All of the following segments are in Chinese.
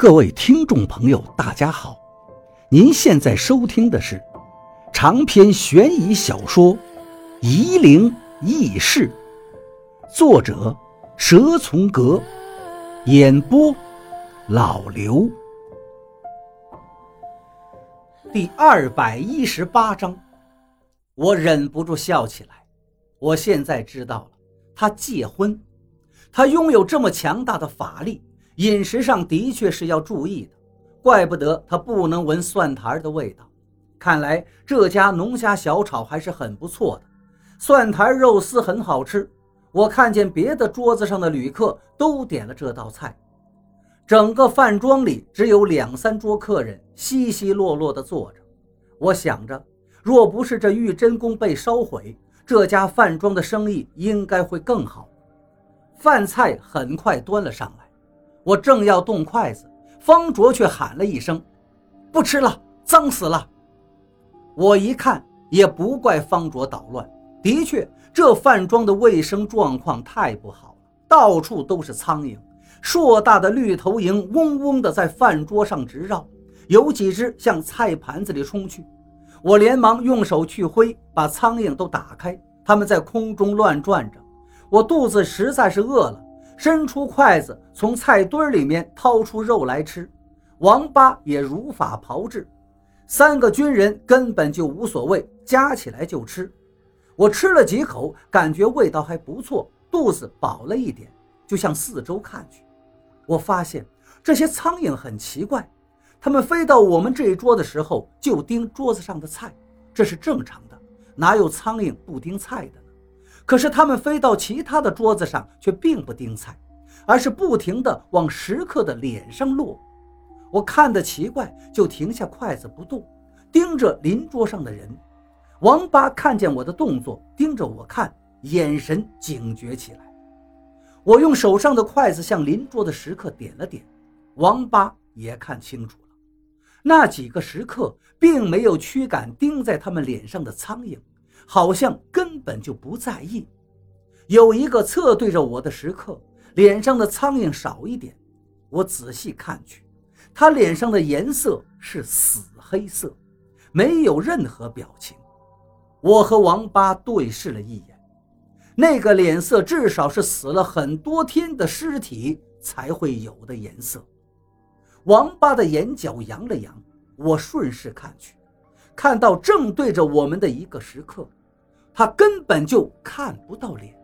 各位听众朋友，大家好！您现在收听的是长篇悬疑小说《夷陵轶事》，作者蛇从阁，演播老刘。第二百一十八章，我忍不住笑起来。我现在知道了，他戒婚，他拥有这么强大的法力。饮食上的确是要注意的，怪不得他不能闻蒜苔的味道。看来这家农家小炒还是很不错的，蒜苔肉丝很好吃。我看见别的桌子上的旅客都点了这道菜，整个饭庄里只有两三桌客人稀稀落落地坐着。我想着，若不是这玉真宫被烧毁，这家饭庄的生意应该会更好。饭菜很快端了上来。我正要动筷子，方卓却喊了一声：“不吃了，脏死了！”我一看，也不怪方卓捣乱。的确，这饭庄的卫生状况太不好了，到处都是苍蝇，硕大的绿头蝇嗡嗡地在饭桌上直绕，有几只向菜盘子里冲去。我连忙用手去挥，把苍蝇都打开。它们在空中乱转着。我肚子实在是饿了。伸出筷子，从菜堆里面掏出肉来吃。王八也如法炮制，三个军人根本就无所谓，夹起来就吃。我吃了几口，感觉味道还不错，肚子饱了一点，就向四周看去。我发现这些苍蝇很奇怪，它们飞到我们这一桌的时候就盯桌子上的菜，这是正常的，哪有苍蝇不盯菜的？可是他们飞到其他的桌子上，却并不盯菜，而是不停地往食客的脸上落。我看得奇怪，就停下筷子不动，盯着邻桌上的人。王八看见我的动作，盯着我看，眼神警觉起来。我用手上的筷子向邻桌的食客点了点，王八也看清楚了，那几个食客并没有驱赶盯在他们脸上的苍蝇。好像根本就不在意。有一个侧对着我的食客，脸上的苍蝇少一点。我仔细看去，他脸上的颜色是死黑色，没有任何表情。我和王八对视了一眼，那个脸色至少是死了很多天的尸体才会有的颜色。王八的眼角扬了扬，我顺势看去。看到正对着我们的一个食客，他根本就看不到脸，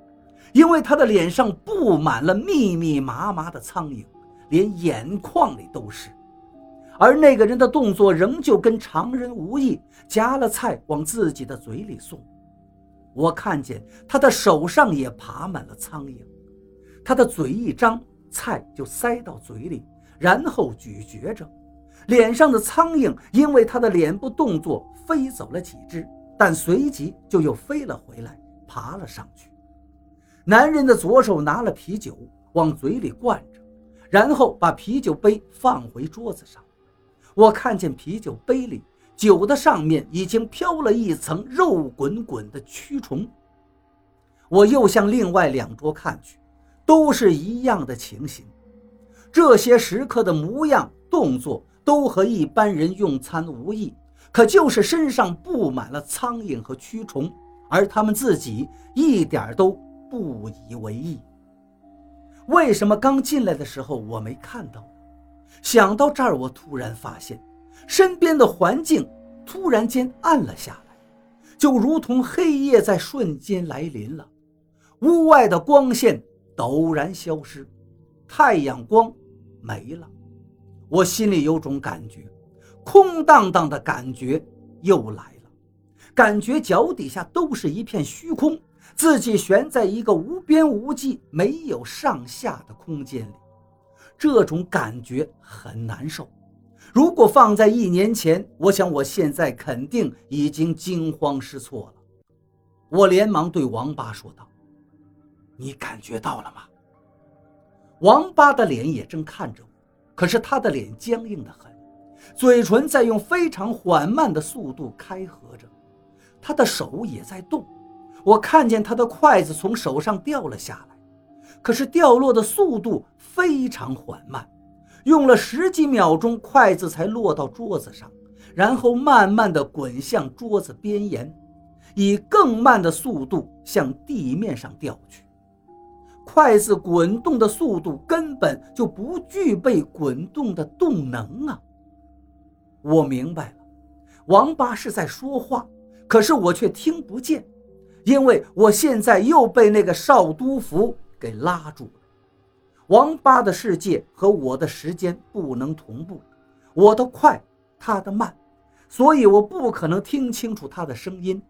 因为他的脸上布满了密密麻麻的苍蝇，连眼眶里都是。而那个人的动作仍旧跟常人无异，夹了菜往自己的嘴里送。我看见他的手上也爬满了苍蝇，他的嘴一张，菜就塞到嘴里，然后咀嚼着。脸上的苍蝇因为他的脸部动作飞走了几只，但随即就又飞了回来，爬了上去。男人的左手拿了啤酒往嘴里灌着，然后把啤酒杯放回桌子上。我看见啤酒杯里酒的上面已经飘了一层肉滚滚的蛆虫。我又向另外两桌看去，都是一样的情形。这些食客的模样、动作。都和一般人用餐无异，可就是身上布满了苍蝇和蛆虫，而他们自己一点都不以为意。为什么刚进来的时候我没看到？想到这儿，我突然发现，身边的环境突然间暗了下来，就如同黑夜在瞬间来临了。屋外的光线陡然消失，太阳光没了。我心里有种感觉，空荡荡的感觉又来了，感觉脚底下都是一片虚空，自己悬在一个无边无际、没有上下的空间里，这种感觉很难受。如果放在一年前，我想我现在肯定已经惊慌失措了。我连忙对王八说道：“你感觉到了吗？”王八的脸也正看着我。可是他的脸僵硬得很，嘴唇在用非常缓慢的速度开合着，他的手也在动。我看见他的筷子从手上掉了下来，可是掉落的速度非常缓慢，用了十几秒钟，筷子才落到桌子上，然后慢慢的滚向桌子边沿，以更慢的速度向地面上掉去。筷子滚动的速度根本就不具备滚动的动能啊！我明白了，王八是在说话，可是我却听不见，因为我现在又被那个少督府给拉住了。王八的世界和我的时间不能同步，我的快，他的慢，所以我不可能听清楚他的声音。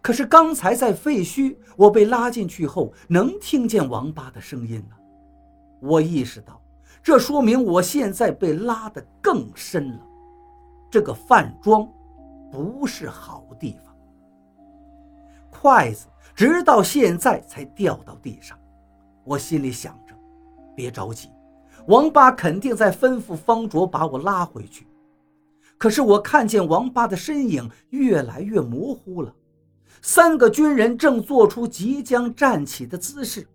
可是刚才在废墟，我被拉进去后，能听见王八的声音了。我意识到，这说明我现在被拉得更深了。这个饭庄不是好地方。筷子直到现在才掉到地上，我心里想着。别着急，王八肯定在吩咐方卓把我拉回去。可是我看见王八的身影越来越模糊了。三个军人正做出即将站起的姿势，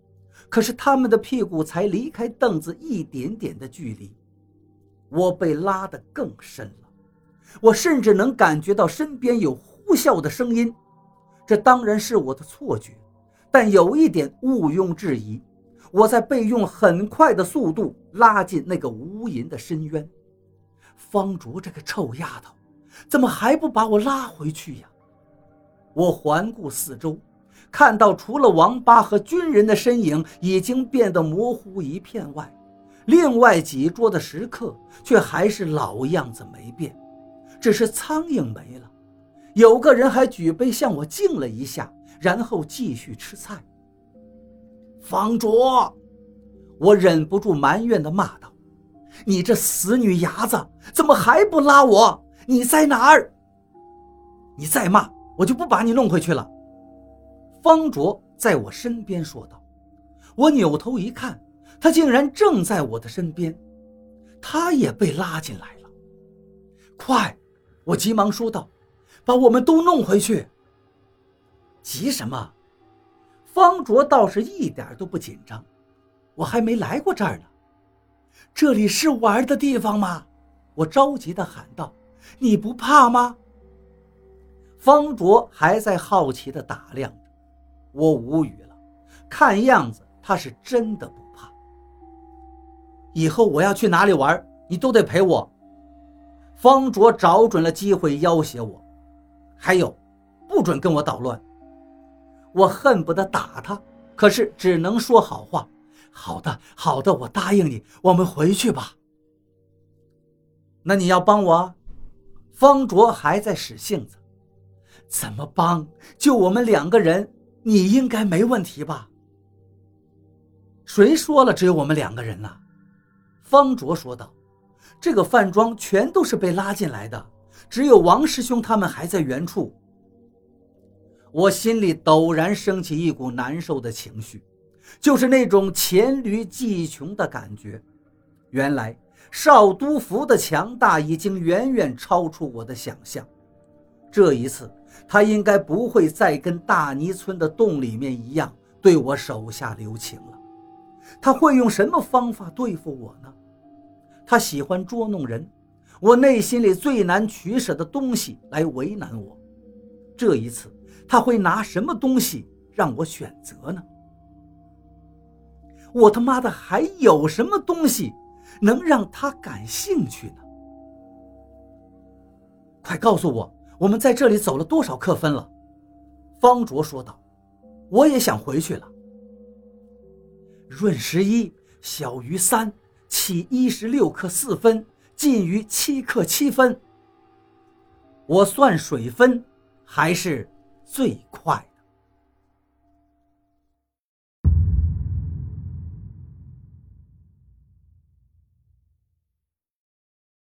可是他们的屁股才离开凳子一点点的距离。我被拉得更深了，我甚至能感觉到身边有呼啸的声音。这当然是我的错觉，但有一点毋庸置疑。我在被用很快的速度拉进那个无垠的深渊，方竹这个臭丫头，怎么还不把我拉回去呀？我环顾四周，看到除了王八和军人的身影已经变得模糊一片外，另外几桌的食客却还是老样子没变，只是苍蝇没了。有个人还举杯向我敬了一下，然后继续吃菜。方卓，我忍不住埋怨地骂道：“你这死女伢子，怎么还不拉我？你在哪儿？你再骂，我就不把你弄回去了。”方卓在我身边说道。我扭头一看，他竟然正在我的身边，他也被拉进来了。快！我急忙说道：“把我们都弄回去。”急什么？方卓倒是一点都不紧张，我还没来过这儿呢，这里是玩的地方吗？我着急地喊道：“你不怕吗？”方卓还在好奇地打量着，我无语了，看样子他是真的不怕。以后我要去哪里玩，你都得陪我。方卓找准了机会要挟我，还有，不准跟我捣乱。我恨不得打他，可是只能说好话。好的，好的，我答应你，我们回去吧。那你要帮我？方卓还在使性子。怎么帮？就我们两个人，你应该没问题吧？谁说了只有我们两个人呢？方卓说道：“这个饭庄全都是被拉进来的，只有王师兄他们还在原处。”我心里陡然升起一股难受的情绪，就是那种黔驴技穷的感觉。原来少都府的强大已经远远超出我的想象。这一次，他应该不会再跟大泥村的洞里面一样对我手下留情了。他会用什么方法对付我呢？他喜欢捉弄人，我内心里最难取舍的东西来为难我。这一次。他会拿什么东西让我选择呢？我他妈的还有什么东西能让他感兴趣呢？快告诉我，我们在这里走了多少克分了？方卓说道。我也想回去了。闰十一小于三，起一十六克四分，近于七克七分。我算水分还是？最快。